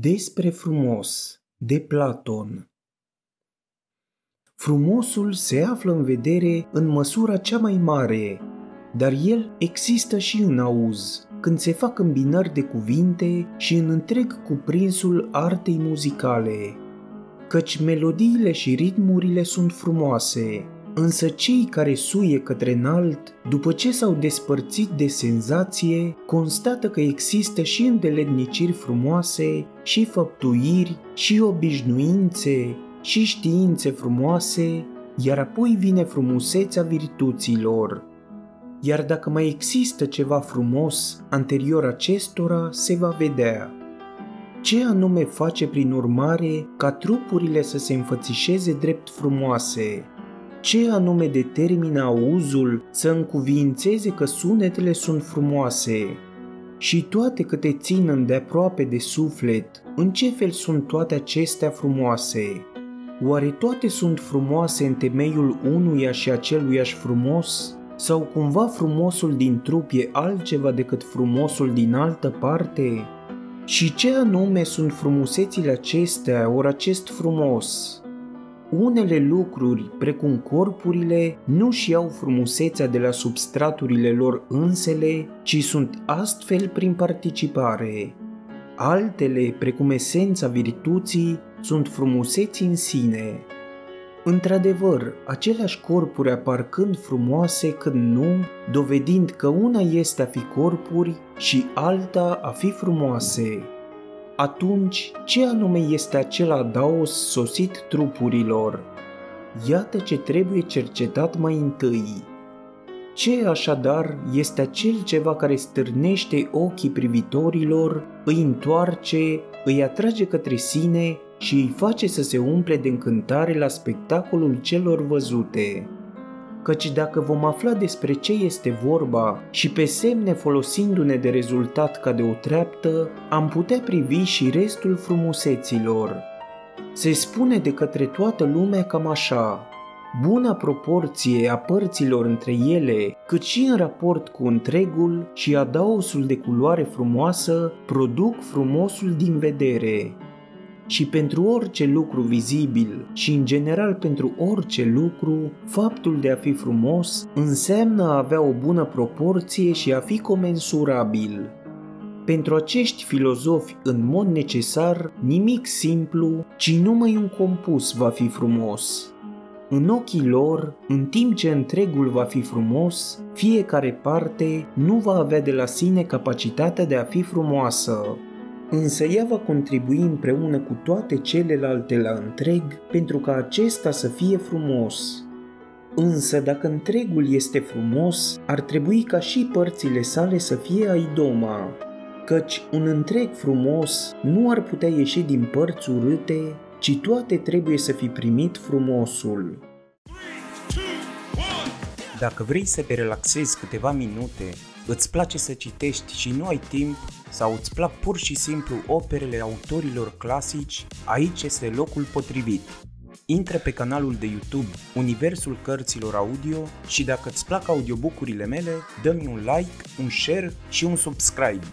Despre frumos de Platon Frumosul se află în vedere în măsura cea mai mare, dar el există și în auz, când se fac îmbinări de cuvinte și în întreg cuprinsul artei muzicale. Căci melodiile și ritmurile sunt frumoase, Însă cei care suie către înalt, după ce s-au despărțit de senzație, constată că există și îndeletniciri frumoase, și făptuiri, și obișnuințe, și științe frumoase, iar apoi vine frumusețea virtuților. Iar dacă mai există ceva frumos anterior acestora, se va vedea. Ce anume face prin urmare ca trupurile să se înfățișeze drept frumoase, ce anume determină auzul să încuvințeze că sunetele sunt frumoase și toate câte țin îndeaproape de suflet, în ce fel sunt toate acestea frumoase? Oare toate sunt frumoase în temeiul unuia și aceluiași frumos? Sau cumva frumosul din trup e altceva decât frumosul din altă parte? Și ce anume sunt frumusețile acestea, ori acest frumos? Unele lucruri, precum corpurile, nu și iau frumusețea de la substraturile lor însele, ci sunt astfel prin participare. Altele, precum esența virtuții, sunt frumuseți în sine. Într-adevăr, aceleași corpuri aparcând frumoase când nu, dovedind că una este a fi corpuri și alta a fi frumoase atunci ce anume este acel adaos sosit trupurilor? Iată ce trebuie cercetat mai întâi. Ce așadar este acel ceva care stârnește ochii privitorilor, îi întoarce, îi atrage către sine și îi face să se umple de încântare la spectacolul celor văzute? Căci dacă vom afla despre ce este vorba și pe semne folosindu-ne de rezultat ca de o treaptă, am putea privi și restul frumuseților. Se spune de către toată lumea cam așa, buna proporție a părților între ele, cât și în raport cu întregul și adaosul de culoare frumoasă, produc frumosul din vedere și pentru orice lucru vizibil și în general pentru orice lucru, faptul de a fi frumos înseamnă a avea o bună proporție și a fi comensurabil. Pentru acești filozofi, în mod necesar, nimic simplu, ci numai un compus va fi frumos. În ochii lor, în timp ce întregul va fi frumos, fiecare parte nu va avea de la sine capacitatea de a fi frumoasă, însă ea va contribui împreună cu toate celelalte la întreg pentru ca acesta să fie frumos. Însă dacă întregul este frumos, ar trebui ca și părțile sale să fie aidoma, căci un întreg frumos nu ar putea ieși din părți urâte, ci toate trebuie să fi primit frumosul. Dacă vrei să te relaxezi câteva minute, îți place să citești și nu ai timp, sau îți plac pur și simplu operele autorilor clasici, aici este locul potrivit. Intră pe canalul de YouTube Universul Cărților Audio și dacă îți plac audiobook-urile mele, dă-mi un like, un share și un subscribe.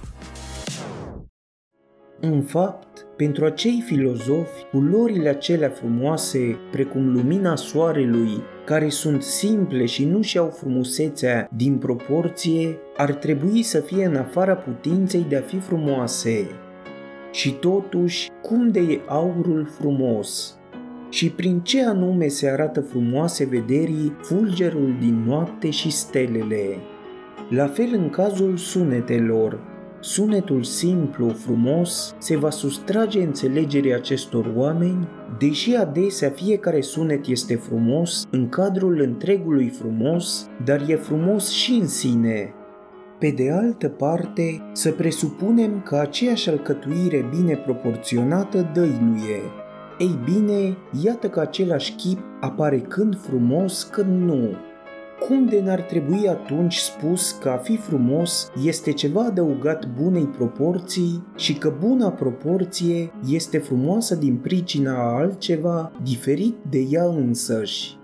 În fapt, pentru acei filozofi, culorile acelea frumoase, precum lumina soarelui, care sunt simple și nu și-au frumusețea din proporție, ar trebui să fie în afara putinței de a fi frumoase. Și totuși, cum de e aurul frumos? Și prin ce anume se arată frumoase vederii fulgerul din noapte și stelele? La fel în cazul sunetelor, Sunetul simplu, frumos, se va sustrage înțelegerii acestor oameni, deși adesea fiecare sunet este frumos în cadrul întregului frumos, dar e frumos și în sine. Pe de altă parte, să presupunem că aceeași alcătuire bine proporționată dăinuie. Ei bine, iată că același chip apare când frumos, când nu, cum de n-ar trebui atunci spus că a fi frumos este ceva adăugat bunei proporții și că buna proporție este frumoasă din pricina a altceva diferit de ea însăși?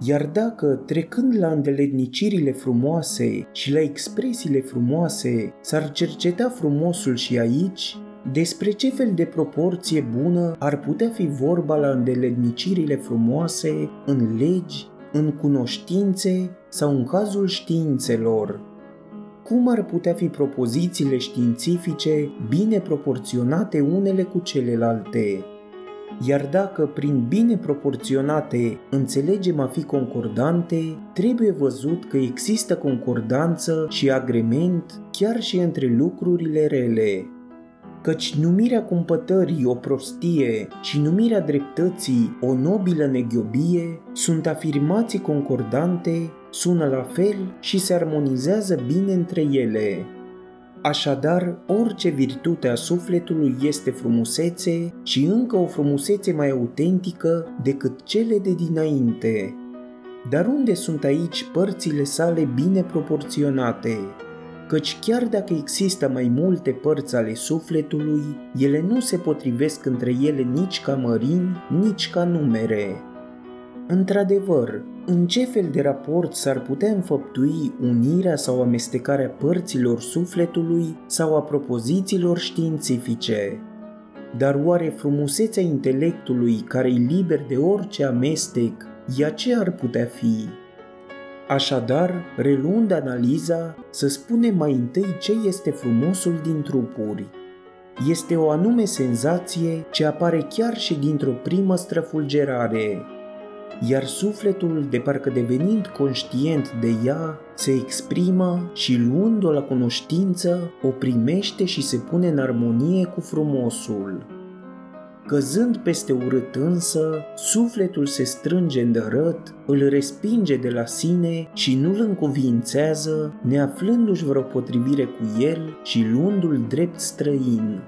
Iar dacă, trecând la îndeletnicirile frumoase și la expresiile frumoase, s-ar cerceta frumosul și aici, Despre ce fel de proporție bună ar putea fi vorba la îndeletnicirile frumoase în legi, în cunoștințe sau în cazul științelor? Cum ar putea fi propozițiile științifice bine proporționate unele cu celelalte? Iar dacă prin bine proporționate înțelegem a fi concordante, trebuie văzut că există concordanță și agrement chiar și între lucrurile rele. Căci numirea cumpătării o prostie și numirea dreptății o nobilă neghiobie sunt afirmații concordante, sună la fel și se armonizează bine între ele. Așadar, orice virtute a sufletului este frumusețe și încă o frumusețe mai autentică decât cele de dinainte. Dar unde sunt aici părțile sale bine proporționate? Căci chiar dacă există mai multe părți ale sufletului, ele nu se potrivesc între ele nici ca mărimi, nici ca numere. Într-adevăr, în ce fel de raport s-ar putea înfăptui unirea sau amestecarea părților sufletului sau a propozițiilor științifice? Dar oare frumusețea intelectului care e liber de orice amestec, ea ce ar putea fi? Așadar, reluând analiza, să spunem mai întâi ce este frumosul din trupuri. Este o anume senzație ce apare chiar și dintr-o primă străfulgerare, iar sufletul, de parcă devenind conștient de ea, se exprimă și luând-o la cunoștință, o primește și se pune în armonie cu frumosul. Căzând peste urât însă, sufletul se strânge îndărăt, îl respinge de la sine și nu-l încuvințează, neaflându-și vreo potrivire cu el și luându-l drept străin.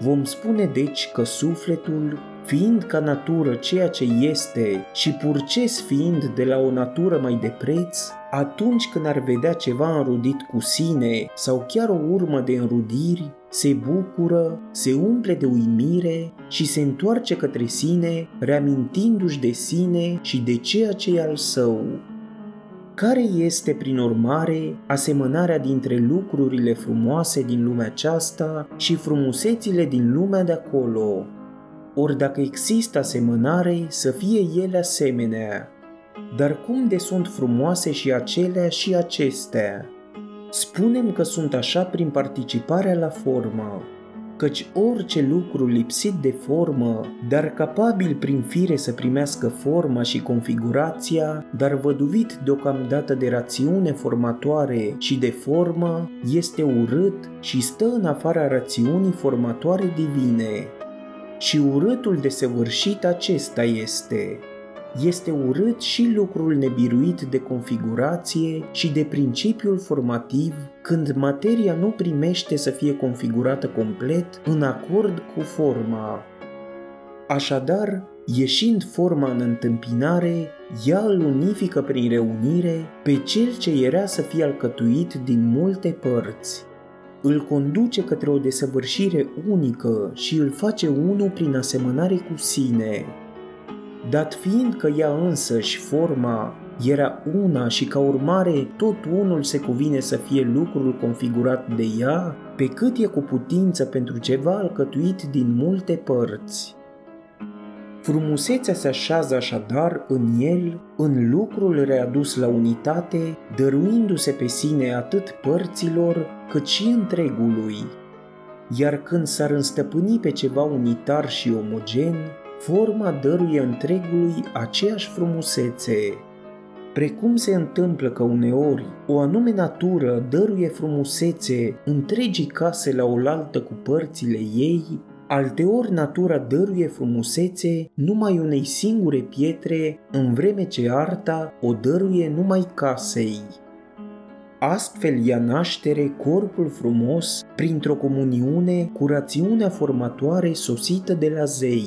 Vom spune deci că sufletul, fiind ca natură ceea ce este și purces fiind de la o natură mai de preț, atunci când ar vedea ceva înrudit cu sine sau chiar o urmă de înrudiri, se bucură, se umple de uimire și se întoarce către sine, reamintindu-și de sine și de ceea ce e al său. Care este, prin urmare, asemănarea dintre lucrurile frumoase din lumea aceasta și frumusețile din lumea de acolo? ori dacă există asemănare, să fie ele asemenea. Dar cum de sunt frumoase și acelea și acestea? Spunem că sunt așa prin participarea la formă, căci orice lucru lipsit de formă, dar capabil prin fire să primească forma și configurația, dar văduvit deocamdată de rațiune formatoare și de formă, este urât și stă în afara rațiunii formatoare divine și urâtul de săvârșit acesta este. Este urât și lucrul nebiruit de configurație și de principiul formativ când materia nu primește să fie configurată complet în acord cu forma. Așadar, ieșind forma în întâmpinare, ea îl unifică prin reunire pe cel ce era să fie alcătuit din multe părți îl conduce către o desăvârșire unică și îl face unul prin asemănare cu sine. Dat fiind că ea însăși, forma, era una și ca urmare tot unul se cuvine să fie lucrul configurat de ea, pe cât e cu putință pentru ceva alcătuit din multe părți. Frumusețea se așează așadar în el, în lucrul readus la unitate, dăruindu-se pe sine atât părților cât și întregului. Iar când s-ar înstăpâni pe ceva unitar și omogen, forma dăruie întregului aceeași frumusețe. Precum se întâmplă că uneori o anume natură dăruie frumusețe întregii case la oaltă cu părțile ei, Alteori natura dăruie frumusețe numai unei singure pietre, în vreme ce arta o dăruie numai casei. Astfel ia naștere corpul frumos printr-o comuniune cu rațiunea formatoare sosită de la zei.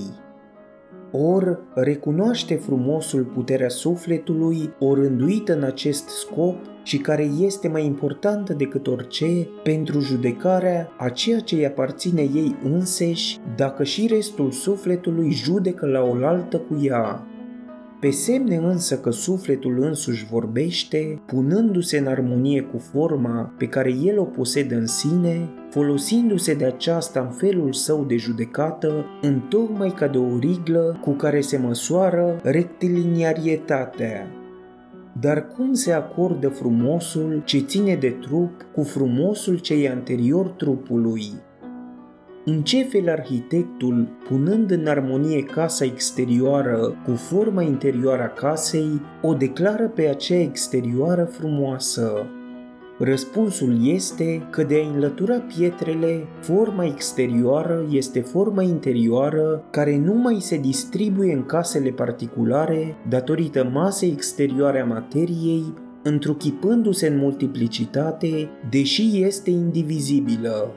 Or, recunoaște frumosul puterea sufletului, o rânduită în acest scop și care este mai importantă decât orice pentru judecarea a ceea ce îi aparține ei înseși, dacă și restul sufletului judecă la oaltă cu ea. Pe semne însă că sufletul însuși vorbește, punându-se în armonie cu forma pe care el o posedă în sine, folosindu-se de aceasta în felul său de judecată, întocmai ca de o riglă cu care se măsoară rectiliniaritatea. Dar cum se acordă frumosul ce ține de trup cu frumosul ce e anterior trupului? În ce fel arhitectul, punând în armonie casa exterioară cu forma interioară a casei, o declară pe aceea exterioară frumoasă? Răspunsul este că de a înlătura pietrele, forma exterioară este forma interioară care nu mai se distribuie în casele particulare datorită masei exterioare a materiei, întruchipându-se în multiplicitate, deși este indivizibilă.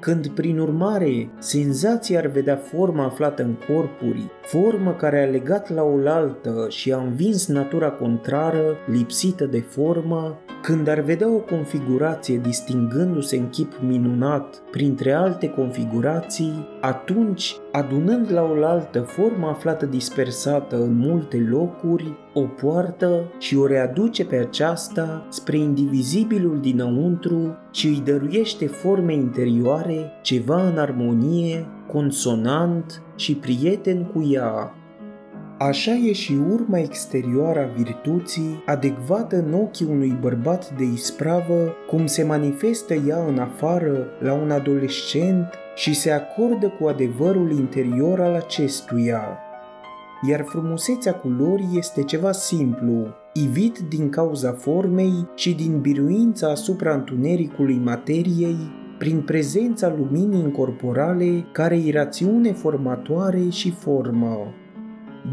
Când, prin urmare, senzația ar vedea forma aflată în corpuri, formă care a legat la oaltă și a învins natura contrară, lipsită de formă, când ar vedea o configurație distingându-se în chip minunat printre alte configurații, atunci, adunând la oaltă forma aflată dispersată în multe locuri, o poartă și o readuce pe aceasta spre indivizibilul dinăuntru și îi dăruiește forme interioare ceva în armonie, consonant și prieten cu ea. Așa e și urma exterioară a virtuții, adecvată în ochii unui bărbat de ispravă, cum se manifestă ea în afară la un adolescent și se acordă cu adevărul interior al acestuia. Iar frumusețea culorii este ceva simplu, ivit din cauza formei și din biruința asupra întunericului materiei, prin prezența luminii incorporale care e rațiune formatoare și formă.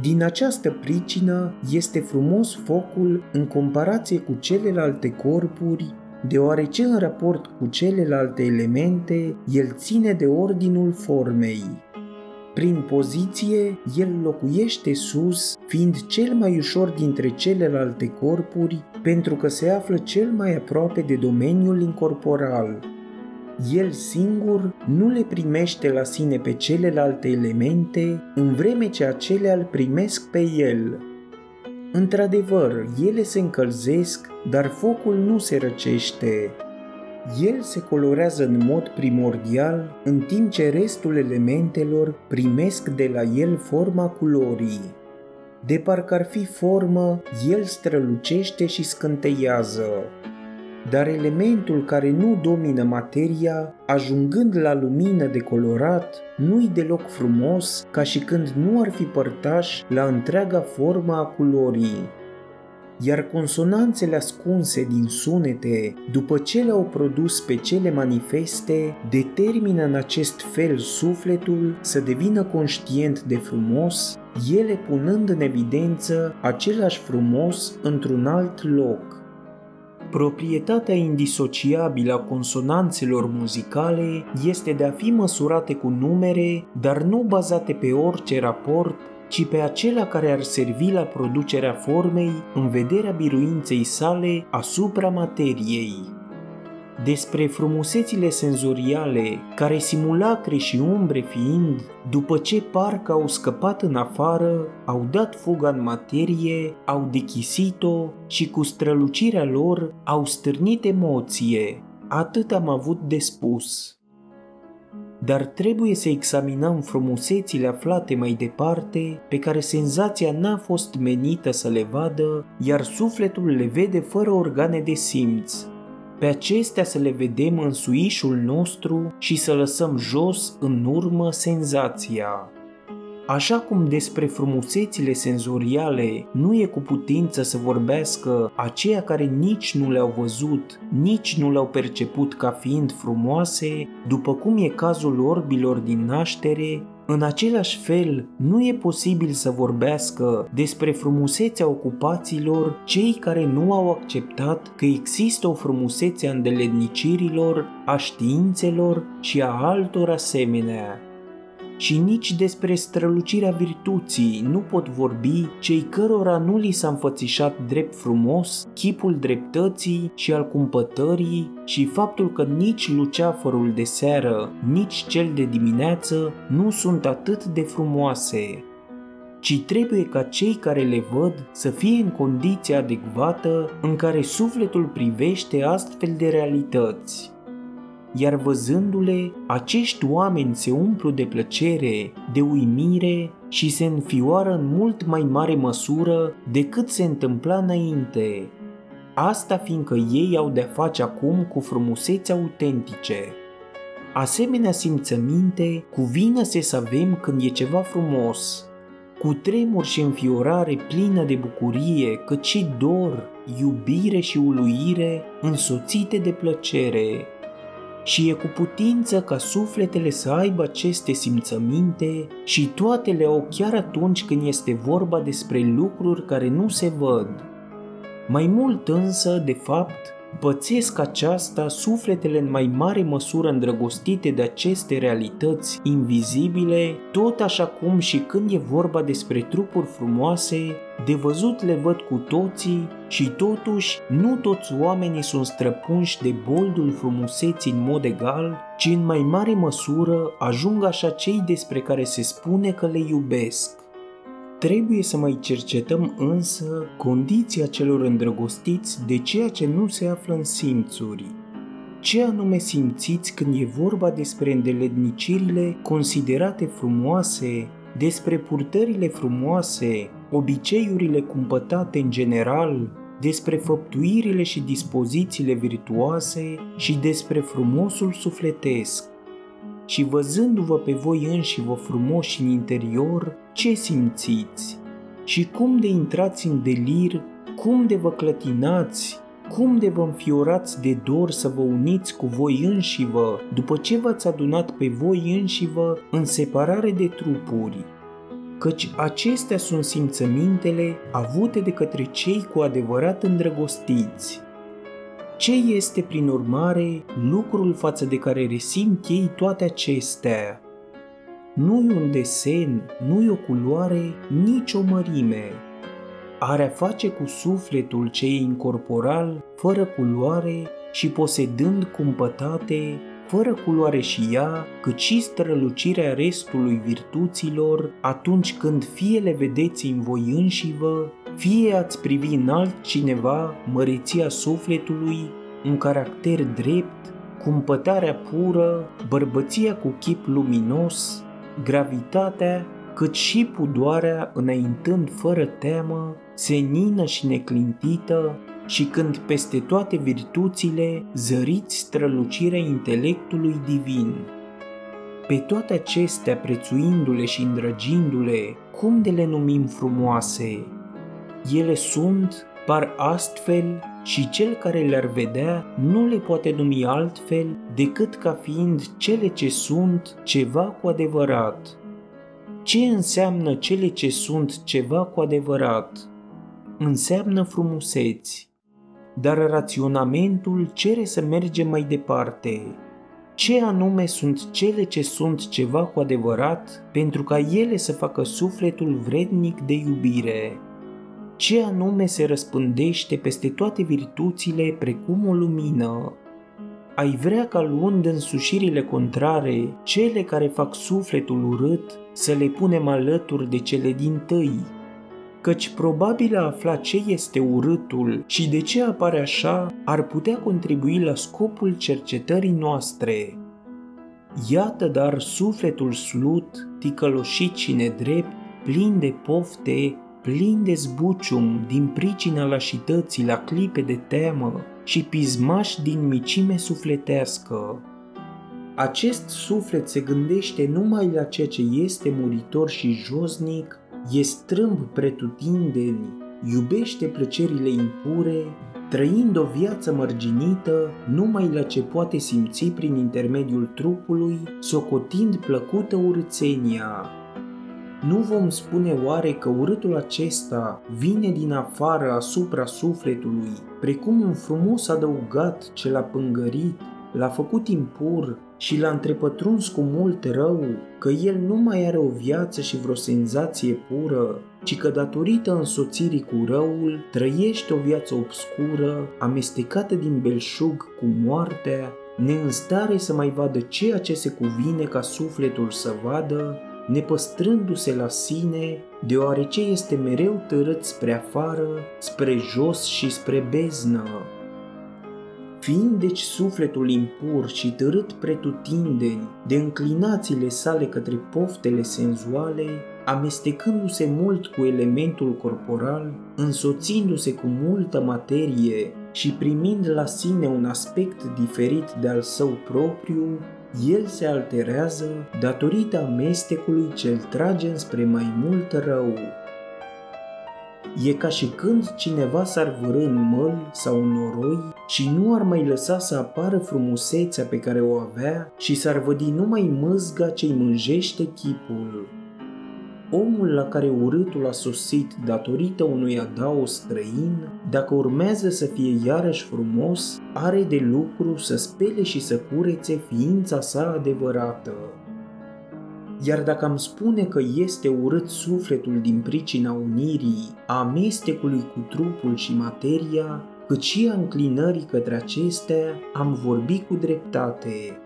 Din această pricină este frumos focul în comparație cu celelalte corpuri, deoarece în raport cu celelalte elemente, el ține de ordinul formei. Prin poziție, el locuiește sus, fiind cel mai ușor dintre celelalte corpuri, pentru că se află cel mai aproape de domeniul incorporal el singur nu le primește la sine pe celelalte elemente, în vreme ce acelea îl primesc pe el. Într-adevăr, ele se încălzesc, dar focul nu se răcește. El se colorează în mod primordial, în timp ce restul elementelor primesc de la el forma culorii. De parcă ar fi formă, el strălucește și scânteiază dar elementul care nu domină materia, ajungând la lumină de colorat, nu-i deloc frumos ca și când nu ar fi părtaș la întreaga formă a culorii. Iar consonanțele ascunse din sunete, după ce le-au produs pe cele manifeste, determină în acest fel sufletul să devină conștient de frumos, ele punând în evidență același frumos într-un alt loc. Proprietatea indisociabilă a consonanțelor muzicale este de a fi măsurate cu numere, dar nu bazate pe orice raport, ci pe acela care ar servi la producerea formei în vederea biruinței sale asupra materiei despre frumusețile senzoriale, care simulacre și umbre fiind, după ce parcă au scăpat în afară, au dat fuga în materie, au dechisit-o și cu strălucirea lor au stârnit emoție. Atât am avut de spus. Dar trebuie să examinăm frumusețile aflate mai departe, pe care senzația n-a fost menită să le vadă, iar sufletul le vede fără organe de simț, pe acestea să le vedem în suișul nostru și să lăsăm jos în urmă senzația. Așa cum despre frumusețile senzoriale nu e cu putință să vorbească aceia care nici nu le-au văzut, nici nu le-au perceput ca fiind frumoase, după cum e cazul orbilor din naștere, în același fel, nu e posibil să vorbească despre frumusețea ocupațiilor cei care nu au acceptat că există o frumusețe a îndeletnicirilor, a științelor și a altor asemenea și nici despre strălucirea virtuții nu pot vorbi cei cărora nu li s-a înfățișat drept frumos chipul dreptății și al cumpătării și faptul că nici luceafărul de seară, nici cel de dimineață nu sunt atât de frumoase, ci trebuie ca cei care le văd să fie în condiția adecvată în care sufletul privește astfel de realități. Iar văzându-le, acești oameni se umplu de plăcere, de uimire și se înfioară în mult mai mare măsură decât se întâmpla înainte. Asta fiindcă ei au de-a face acum cu frumuseți autentice. Asemenea simțăminte cuvine-se să avem când e ceva frumos, cu tremur și înfiorare plină de bucurie, cât și dor, iubire și uluire însoțite de plăcere. Și e cu putință ca sufletele să aibă aceste simțăminte și toate le au chiar atunci când este vorba despre lucruri care nu se văd. Mai mult însă, de fapt, pățesc aceasta sufletele în mai mare măsură îndrăgostite de aceste realități invizibile, tot așa cum și când e vorba despre trupuri frumoase, de văzut le văd cu toții și totuși nu toți oamenii sunt străpunși de boldul frumuseții în mod egal, ci în mai mare măsură ajung așa cei despre care se spune că le iubesc. Trebuie să mai cercetăm însă condiția celor îndrăgostiți de ceea ce nu se află în simțuri. Ce anume simțiți când e vorba despre îndeletnicirile considerate frumoase, despre purtările frumoase, obiceiurile cumpătate în general, despre făptuirile și dispozițiile virtuoase și despre frumosul sufletesc și văzându-vă pe voi înși vă frumoși în interior, ce simțiți? Și cum de intrați în delir, cum de vă clătinați, cum de vă înfiorați de dor să vă uniți cu voi înșivă după ce v-ați adunat pe voi înșivă în separare de trupuri? Căci acestea sunt simțămintele avute de către cei cu adevărat îndrăgostiți, ce este, prin urmare, lucrul față de care resimt ei toate acestea? Nu e un desen, nu e o culoare, nici o mărime. Are a face cu sufletul ce e incorporal, fără culoare și posedând cumpătate, fără culoare și ea, cât și strălucirea restului virtuților, atunci când fie le vedeți în voi înșivă, fie ați privi în altcineva măreția sufletului, un caracter drept, cumpătarea pură, bărbăția cu chip luminos, gravitatea, cât și pudoarea înaintând fără teamă, senină și neclintită, și când peste toate virtuțile zăriți strălucirea intelectului divin. Pe toate acestea, prețuindu-le și îndrăgindu-le, cum de le numim frumoase? Ele sunt, par astfel, și cel care le-ar vedea nu le poate numi altfel decât ca fiind cele ce sunt ceva cu adevărat. Ce înseamnă cele ce sunt ceva cu adevărat? Înseamnă frumuseți, dar raționamentul cere să mergem mai departe. Ce anume sunt cele ce sunt ceva cu adevărat pentru ca ele să facă sufletul vrednic de iubire? Ce anume se răspândește peste toate virtuțile precum o lumină? Ai vrea ca luând însușirile contrare, cele care fac sufletul urât, să le punem alături de cele din tâi, căci probabil a afla ce este urâtul și de ce apare așa ar putea contribui la scopul cercetării noastre. Iată dar sufletul slut, ticăloșit și nedrept, plin de pofte, plin de zbucium din pricina lașității la clipe de teamă și pismaș din micime sufletească. Acest suflet se gândește numai la ceea ce este muritor și josnic e strâmb pretutindeni, iubește plăcerile impure, trăind o viață mărginită numai la ce poate simți prin intermediul trupului, socotind plăcută urțenia. Nu vom spune oare că urâtul acesta vine din afară asupra sufletului, precum un frumos adăugat ce l-a pângărit, l-a făcut impur și l-a întrepătruns cu mult rău, că el nu mai are o viață și vreo senzație pură, ci că datorită însoțirii cu răul trăiește o viață obscură, amestecată din belșug cu moartea, neînstare să mai vadă ceea ce se cuvine ca sufletul să vadă, nepăstrându-se la sine, deoarece este mereu târât spre afară, spre jos și spre beznă, Fiind deci sufletul impur și târât pretutindeni de înclinațiile sale către poftele senzuale, amestecându-se mult cu elementul corporal, însoțindu-se cu multă materie și primind la sine un aspect diferit de al său propriu, el se alterează datorită amestecului ce-l trage înspre mai mult rău. E ca și când cineva s-ar vârâ în măl sau în noroi și nu ar mai lăsa să apară frumusețea pe care o avea și s-ar vădi numai mâzga ce-i mânjește chipul. Omul la care urâtul a sosit datorită unui adao străin, dacă urmează să fie iarăși frumos, are de lucru să spele și să curețe ființa sa adevărată. Iar dacă am spune că este urât sufletul din pricina unirii, a amestecului cu trupul și materia, cât și a înclinării către acestea, am vorbit cu dreptate.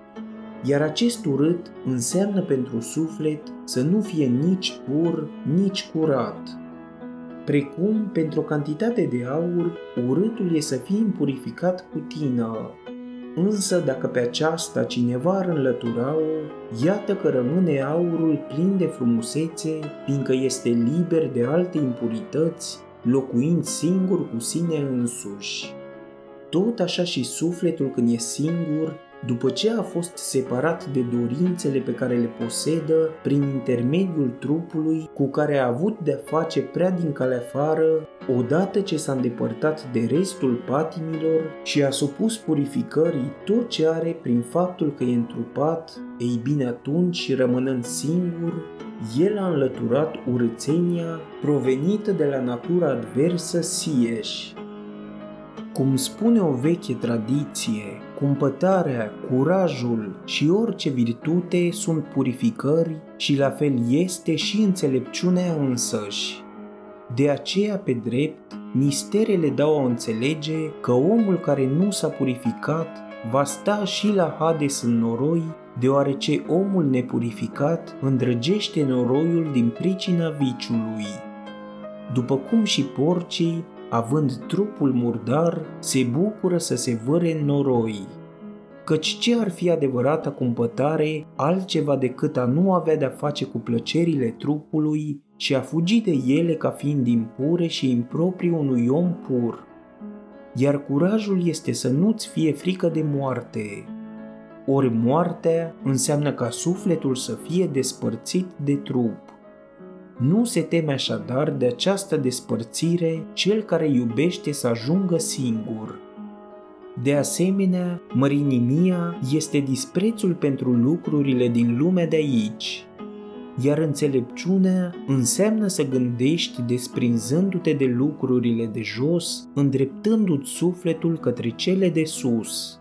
Iar acest urât înseamnă pentru suflet să nu fie nici pur, nici curat. Precum pentru o cantitate de aur, urâtul e să fie purificat cu tină, Însă dacă pe aceasta cineva ar înlătura-o, iată că rămâne aurul plin de frumusețe, fiindcă este liber de alte impurități, locuind singur cu sine însuși. Tot așa și sufletul când e singur după ce a fost separat de dorințele pe care le posedă prin intermediul trupului cu care a avut de-a face prea din cale afară, odată ce s-a îndepărtat de restul patimilor și a supus purificării tot ce are prin faptul că e întrupat, ei bine atunci, rămânând singur, el a înlăturat urățenia provenită de la natura adversă sieși. Cum spune o veche tradiție, cumpătarea, curajul și orice virtute sunt purificări și la fel este și înțelepciunea însăși. De aceea, pe drept, misterele dau a înțelege că omul care nu s-a purificat va sta și la Hades în noroi, deoarece omul nepurificat îndrăgește noroiul din pricina viciului. După cum și porcii având trupul murdar, se bucură să se vâre în noroi. Căci ce ar fi adevărata cumpătare altceva decât a nu avea de-a face cu plăcerile trupului și a fugi de ele ca fiind impure și improprii unui om pur. Iar curajul este să nu-ți fie frică de moarte. Ori moartea înseamnă ca sufletul să fie despărțit de trup. Nu se teme așadar de această despărțire cel care iubește să ajungă singur. De asemenea, mărinimia este disprețul pentru lucrurile din lumea de aici, iar înțelepciunea înseamnă să gândești desprinzându-te de lucrurile de jos, îndreptându-ți sufletul către cele de sus.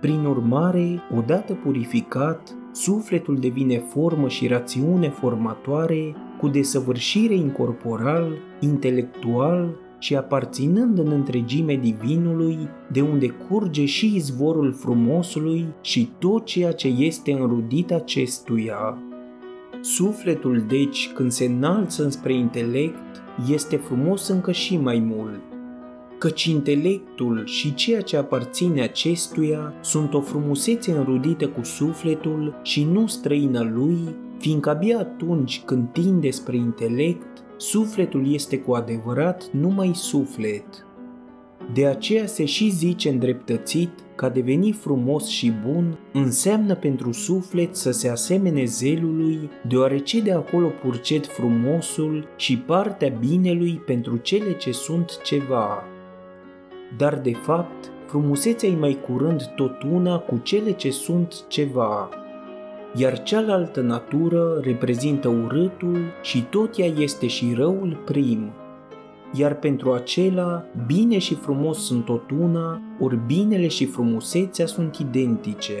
Prin urmare, odată purificat, sufletul devine formă și rațiune formatoare cu desăvârșire incorporal, intelectual și aparținând în întregime divinului, de unde curge și izvorul frumosului și tot ceea ce este înrudit acestuia. Sufletul, deci, când se înalță înspre intelect, este frumos încă și mai mult, căci intelectul și ceea ce aparține acestuia sunt o frumusețe înrudită cu sufletul și nu străină lui, fiindcă abia atunci când tinde spre intelect, sufletul este cu adevărat numai suflet. De aceea se și zice îndreptățit că a deveni frumos și bun înseamnă pentru suflet să se asemene zelului, deoarece de acolo purcet frumosul și partea binelui pentru cele ce sunt ceva. Dar de fapt, frumusețea e mai curând tot una cu cele ce sunt ceva, iar cealaltă natură reprezintă urâtul și tot ea este și răul prim. Iar pentru acela, bine și frumos sunt tot una, ori binele și frumusețea sunt identice.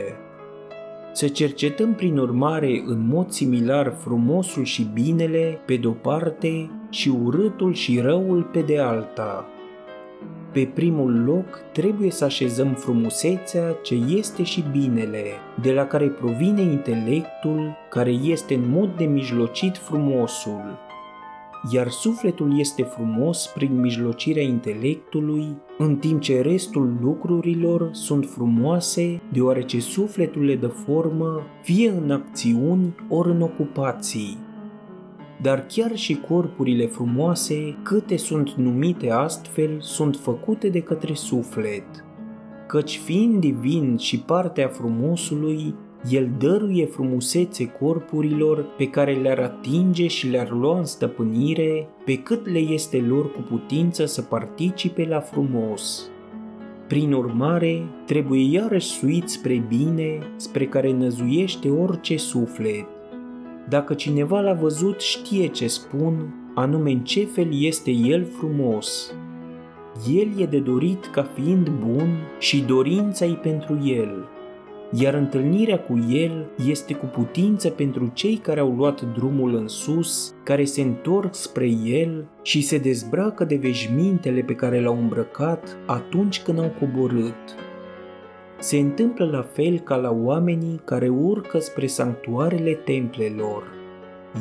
Să cercetăm prin urmare în mod similar frumosul și binele pe de-o parte și urâtul și răul pe de alta. Pe primul loc trebuie să așezăm frumusețea ce este și binele, de la care provine intelectul, care este în mod de mijlocit frumosul. Iar sufletul este frumos prin mijlocirea intelectului, în timp ce restul lucrurilor sunt frumoase deoarece sufletul le dă formă fie în acțiuni ori în ocupații. Dar chiar și corpurile frumoase, câte sunt numite astfel, sunt făcute de către suflet. Căci fiind divin și partea frumosului, el dăruie frumusețe corpurilor pe care le-ar atinge și le-ar lua în stăpânire, pe cât le este lor cu putință să participe la frumos. Prin urmare, trebuie iarăși suit spre bine, spre care năzuiește orice suflet. Dacă cineva l-a văzut, știe ce spun, anume în ce fel este el frumos. El e de dorit ca fiind bun și dorința-i pentru el – iar întâlnirea cu el este cu putință pentru cei care au luat drumul în sus, care se întorc spre el și se dezbracă de veșmintele pe care le-au îmbrăcat atunci când au coborât. Se întâmplă la fel ca la oamenii care urcă spre sanctuarele templelor –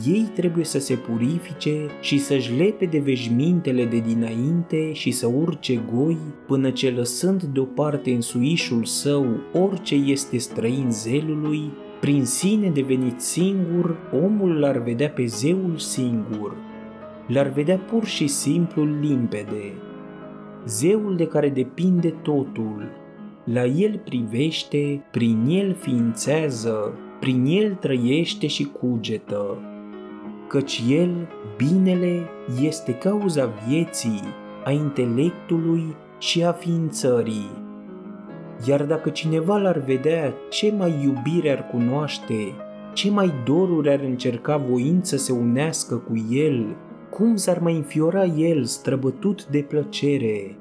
ei trebuie să se purifice și să-și lepe de veșmintele de dinainte și să urce goi, până ce lăsând deoparte în suișul său orice este străin zelului, prin sine devenit singur, omul l-ar vedea pe zeul singur. L-ar vedea pur și simplu limpede. Zeul de care depinde totul. La el privește, prin el ființează, prin el trăiește și cugetă căci el, binele, este cauza vieții, a intelectului și a ființării. Iar dacă cineva l-ar vedea, ce mai iubire ar cunoaște, ce mai doruri ar încerca voind să se unească cu el, cum s-ar mai înfiora el străbătut de plăcere.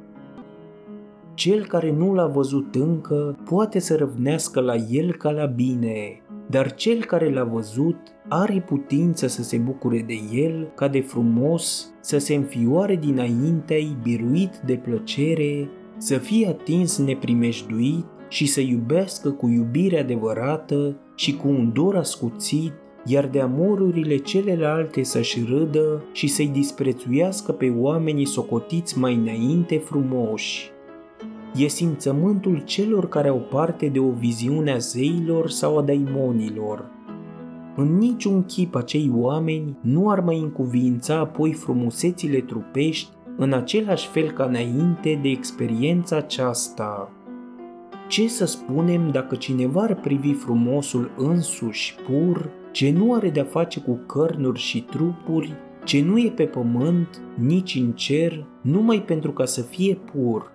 Cel care nu l-a văzut încă poate să răvnească la el ca la bine, dar cel care l-a văzut are putință să se bucure de el ca de frumos, să se înfioare dinainte biruit de plăcere, să fie atins neprimejduit și să iubească cu iubire adevărată și cu un dor ascuțit, iar de amorurile celelalte să-și râdă și să-i disprețuiască pe oamenii socotiți mai înainte frumoși e simțământul celor care au parte de o viziune a zeilor sau a daimonilor. În niciun chip acei oameni nu ar mai încuvința apoi frumusețile trupești în același fel ca înainte de experiența aceasta. Ce să spunem dacă cineva ar privi frumosul însuși pur, ce nu are de-a face cu cărnuri și trupuri, ce nu e pe pământ, nici în cer, numai pentru ca să fie pur,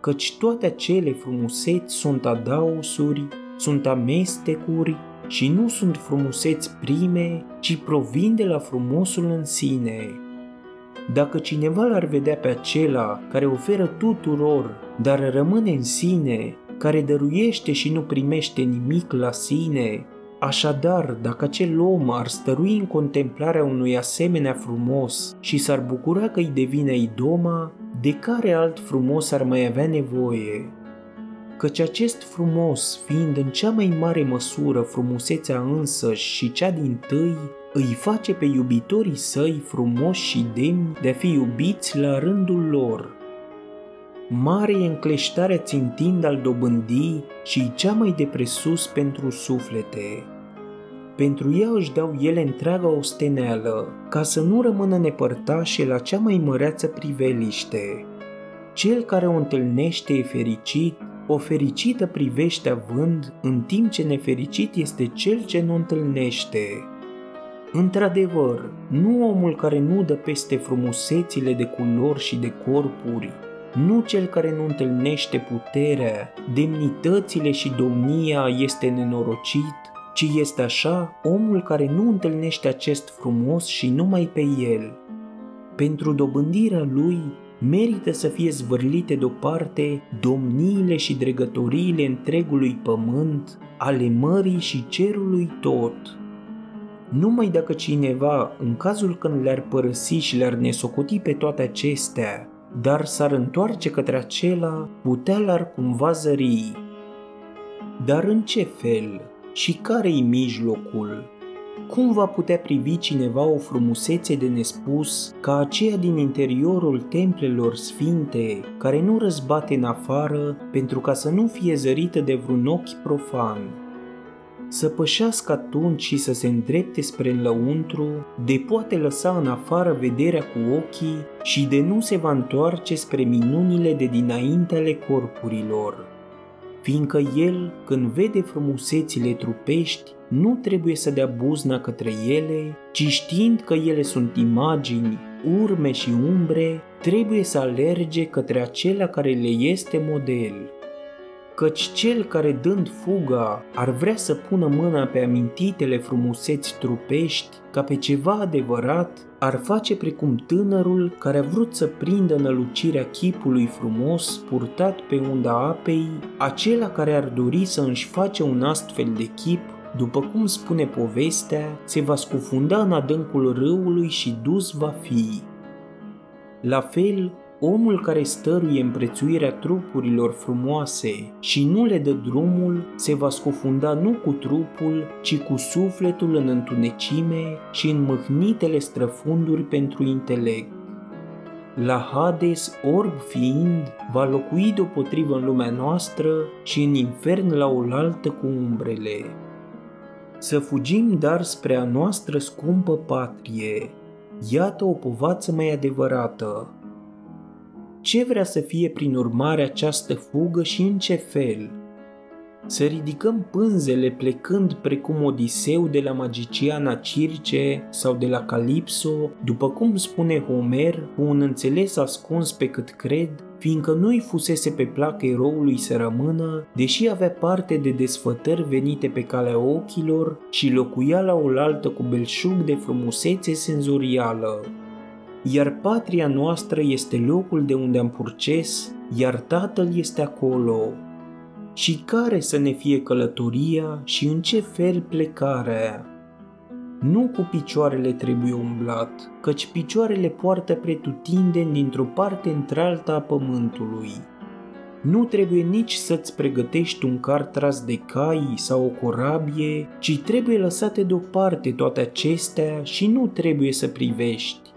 căci toate acele frumuseți sunt adausuri, sunt amestecuri și nu sunt frumuseți prime, ci provin de la frumosul în sine. Dacă cineva l-ar vedea pe acela care oferă tuturor, dar rămâne în sine, care dăruiește și nu primește nimic la sine, Așadar, dacă acel om ar stărui în contemplarea unui asemenea frumos și s-ar bucura că îi devine idoma, de care alt frumos ar mai avea nevoie? Căci acest frumos, fiind în cea mai mare măsură frumusețea însăși și cea din tâi, îi face pe iubitorii săi frumoși și demni de a fi iubiți la rândul lor. Mare e încleștarea țintind al dobândii și cea mai de presus pentru suflete. Pentru ea își dau ele întreaga osteneală, ca să nu rămână nepărtașe la cea mai măreață priveliște. Cel care o întâlnește e fericit, o fericită privește având, în timp ce nefericit este cel ce nu întâlnește. Într-adevăr, nu omul care nu dă peste frumusețile de culori și de corpuri, nu cel care nu întâlnește puterea, demnitățile și domnia este nenorocit, ci este așa omul care nu întâlnește acest frumos și numai pe el. Pentru dobândirea lui merită să fie zvârlite deoparte domniile și dregătoriile întregului pământ, ale mării și cerului tot. Numai dacă cineva, în cazul când le-ar părăsi și le-ar nesocoti pe toate acestea, dar s-ar întoarce către acela, putea l-ar cumva zări. Dar în ce fel și care-i mijlocul? Cum va putea privi cineva o frumusețe de nespus ca aceea din interiorul templelor sfinte, care nu răzbate în afară pentru ca să nu fie zărită de vreun ochi profan? Să pășească atunci și să se îndrepte spre înlăuntru, de poate lăsa în afară vederea cu ochii și de nu se va întoarce spre minunile de dinainte ale corpurilor fiindcă el, când vede frumusețile trupești, nu trebuie să dea buzna către ele, ci știind că ele sunt imagini, urme și umbre, trebuie să alerge către acelea care le este model. Căci cel care dând fuga ar vrea să pună mâna pe amintitele frumuseți trupești ca pe ceva adevărat, ar face precum tânărul care a vrut să prindă nălucirea chipului frumos purtat pe unda apei, acela care ar dori să își face un astfel de chip după cum spune povestea, se va scufunda în adâncul râului și dus va fi. La fel, omul care stăruie împrețuirea trupurilor frumoase și nu le dă drumul, se va scufunda nu cu trupul, ci cu sufletul în întunecime și în mâhnitele străfunduri pentru intelect. La Hades, orb fiind, va locui deopotrivă în lumea noastră și în infern la oaltă cu umbrele. Să fugim dar spre a noastră scumpă patrie. Iată o povață mai adevărată. Ce vrea să fie prin urmare această fugă și în ce fel? Să ridicăm pânzele plecând precum Odiseu de la magiciana Circe sau de la Calipso, după cum spune Homer, cu un înțeles ascuns pe cât cred, fiindcă nu-i fusese pe plac eroului să rămână, deși avea parte de desfătări venite pe calea ochilor și locuia la oaltă cu belșug de frumusețe senzorială. Iar patria noastră este locul de unde am purces, iar tatăl este acolo. Și care să ne fie călătoria și în ce fel plecarea? Nu cu picioarele trebuie umblat, căci picioarele poartă pretutindeni dintr-o parte într-alta a pământului. Nu trebuie nici să-ți pregătești un car tras de cai sau o corabie, ci trebuie lăsate deoparte toate acestea și nu trebuie să privești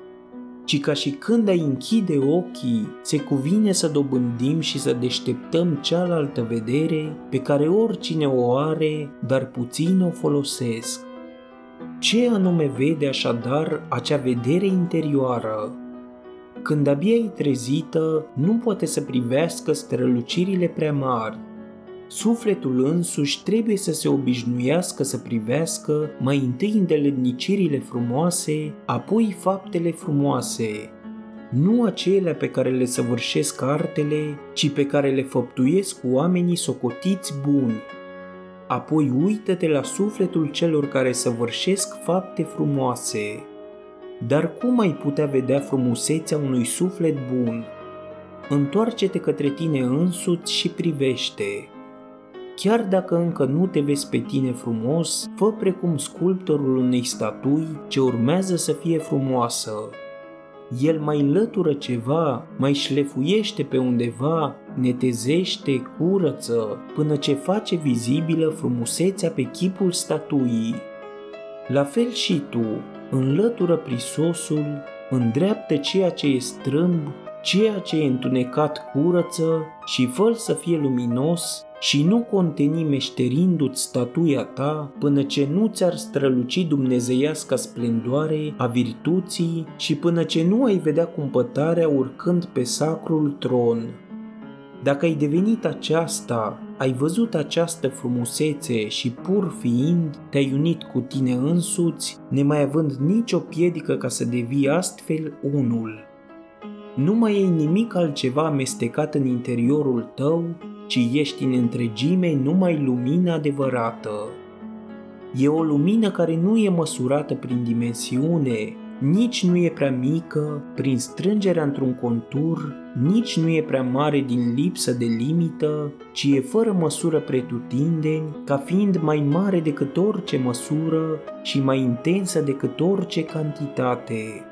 ci ca și când ai închide ochii, se cuvine să dobândim și să deșteptăm cealaltă vedere pe care oricine o are, dar puțin o folosesc. Ce anume vede așadar acea vedere interioară? Când abia e trezită, nu poate să privească strălucirile prea mari. Sufletul însuși trebuie să se obișnuiască să privească mai întâi îndeletnicirile frumoase, apoi faptele frumoase, nu acelea pe care le săvârșesc artele, ci pe care le făptuiesc oamenii socotiți buni, apoi uită-te la sufletul celor care săvârșesc fapte frumoase. Dar cum ai putea vedea frumusețea unui suflet bun? Întoarce-te către tine însuți și privește. Chiar dacă încă nu te vezi pe tine frumos, fă precum sculptorul unei statui ce urmează să fie frumoasă, el mai lătură ceva, mai șlefuiește pe undeva, netezește, curăță, până ce face vizibilă frumusețea pe chipul statuii. La fel și tu, înlătură prisosul, îndreaptă ceea ce e strâmb, ceea ce e întunecat curăță și fă să fie luminos și nu conteni meșterindu-ți statuia ta până ce nu ți-ar străluci dumnezeiasca splendoare a virtuții și până ce nu ai vedea cumpătarea urcând pe sacrul tron. Dacă ai devenit aceasta, ai văzut această frumusețe și pur fiind, te-ai unit cu tine însuți, nemai având nicio piedică ca să devii astfel unul. Nu mai ai nimic altceva amestecat în interiorul tău ci ești în întregime numai lumină adevărată. E o lumină care nu e măsurată prin dimensiune, nici nu e prea mică prin strângerea într-un contur, nici nu e prea mare din lipsă de limită, ci e fără măsură pretutindeni, ca fiind mai mare decât orice măsură și mai intensă decât orice cantitate.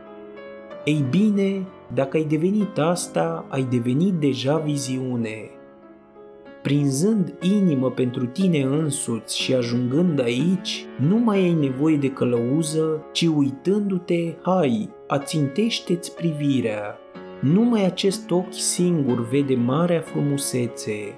Ei bine, dacă ai devenit asta, ai devenit deja viziune. Prinzând inimă pentru tine însuți și ajungând aici, nu mai ai nevoie de călăuză, ci uitându-te, hai, ațintește-ți privirea. Numai acest ochi singur vede marea frumusețe,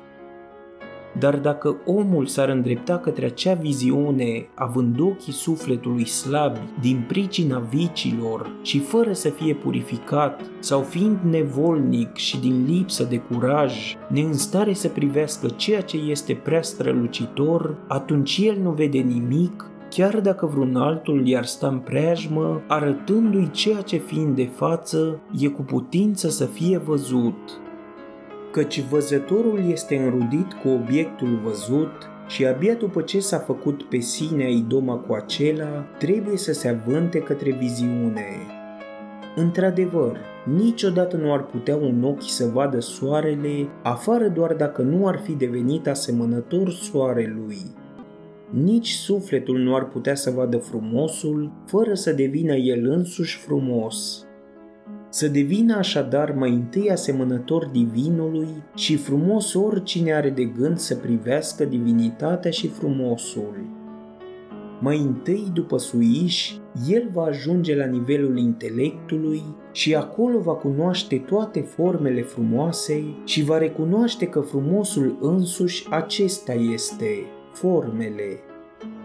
dar dacă omul s-ar îndrepta către acea viziune, având ochii sufletului slabi din pricina vicilor și fără să fie purificat, sau fiind nevolnic și din lipsă de curaj, ne în stare să privească ceea ce este prea strălucitor, atunci el nu vede nimic chiar dacă vreun altul i-ar sta în preajmă, arătându-i ceea ce fiind de față e cu putință să fie văzut căci văzătorul este înrudit cu obiectul văzut și abia după ce s-a făcut pe sine idoma cu acela, trebuie să se avânte către viziune. Într-adevăr, niciodată nu ar putea un ochi să vadă soarele, afară doar dacă nu ar fi devenit asemănător soarelui. Nici sufletul nu ar putea să vadă frumosul, fără să devină el însuși frumos să devină așadar mai întâi asemănător divinului și frumos oricine are de gând să privească divinitatea și frumosul. Mai întâi, după suiș, el va ajunge la nivelul intelectului și acolo va cunoaște toate formele frumoase și va recunoaște că frumosul însuși acesta este, formele,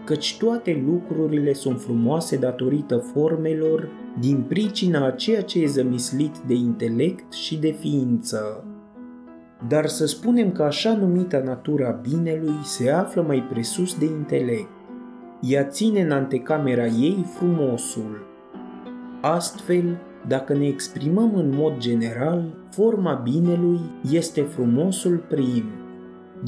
căci toate lucrurile sunt frumoase datorită formelor, din pricina a ceea ce e zămislit de intelect și de ființă. Dar să spunem că așa numita natura binelui se află mai presus de intelect. Ea ține în antecamera ei frumosul. Astfel, dacă ne exprimăm în mod general, forma binelui este frumosul prim.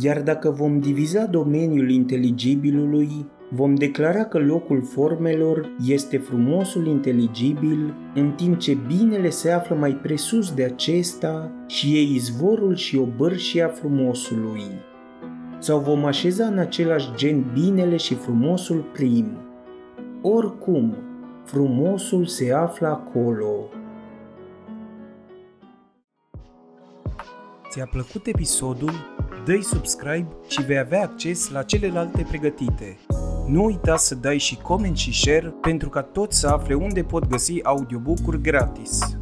Iar dacă vom diviza domeniul inteligibilului, vom declara că locul formelor este frumosul inteligibil, în timp ce binele se află mai presus de acesta și e izvorul și obârșia frumosului. Sau vom așeza în același gen binele și frumosul prim. Oricum, frumosul se află acolo. Ți-a plăcut episodul? Dă-i subscribe și vei avea acces la celelalte pregătite. Nu uita să dai și coment și share pentru ca toți să afle unde pot găsi audiobook-uri gratis.